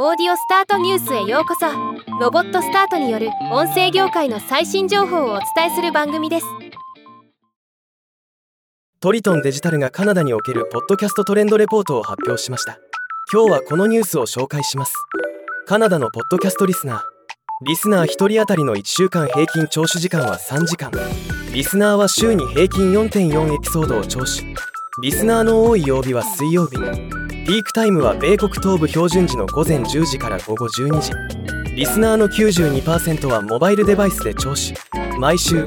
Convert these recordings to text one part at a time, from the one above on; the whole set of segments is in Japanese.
オーディオスタートニュースへようこそ。ロボットスタートによる音声業界の最新情報をお伝えする番組です。トリトンデジタルがカナダにおけるポッドキャストトレンドレポートを発表しました。今日はこのニュースを紹介します。カナダのポッドキャストリスナー。リスナー1人当たりの1週間平均聴取時間は3時間。リスナーは週に平均4.4エピソードを聴取。リスナーの多い曜日は水曜日。ピークタイムは米国東部標準時の午前10時から午後12時。リスナーの92%はモバイルデバイスで聴取。毎週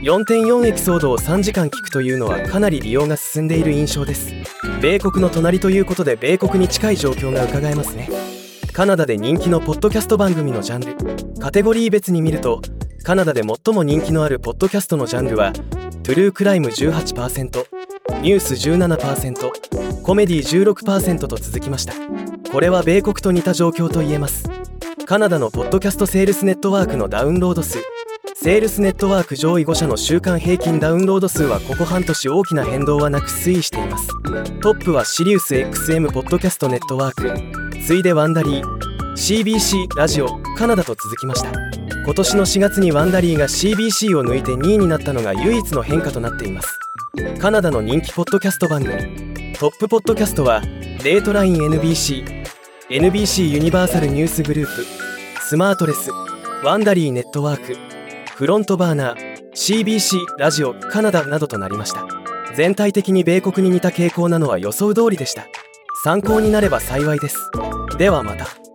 4.4エピソードを3時間聞くというのはかなり利用が進んでいる印象です。米国の隣ということで米国に近い状況が伺えますね。カナダで人気のポッドキャスト番組のジャンル。カテゴリー別に見るとカナダで最も人気のあるポッドキャストのジャンルはトゥルークライム18%ニュース17%コメディ16%と続きました。これは米国と似た状況と言えます。カナダのポッドキャストセールスネットワークのダウンロード数。セールスネットワーク上位5社の週間平均ダウンロード数はここ半年大きな変動はなく推移しています。トップはシリウス XM ポッドキャストネットワーク。次いでワンダリー。CBC ラジオ。カナダと続きました。今年の4月にワンダリーが CBC を抜いて2位になったのが唯一の変化となっています。カナダの人気ポッドキャスト番組。トップポッドキャストはデートライン NBC NBC ユニバーサルニュースグループスマートレスワンダリーネットワークフロントバーナー CBC ラジオカナダなどとなりました。全体的に米国に似た傾向なのは予想通りでした。参考になれば幸いです。ではまた。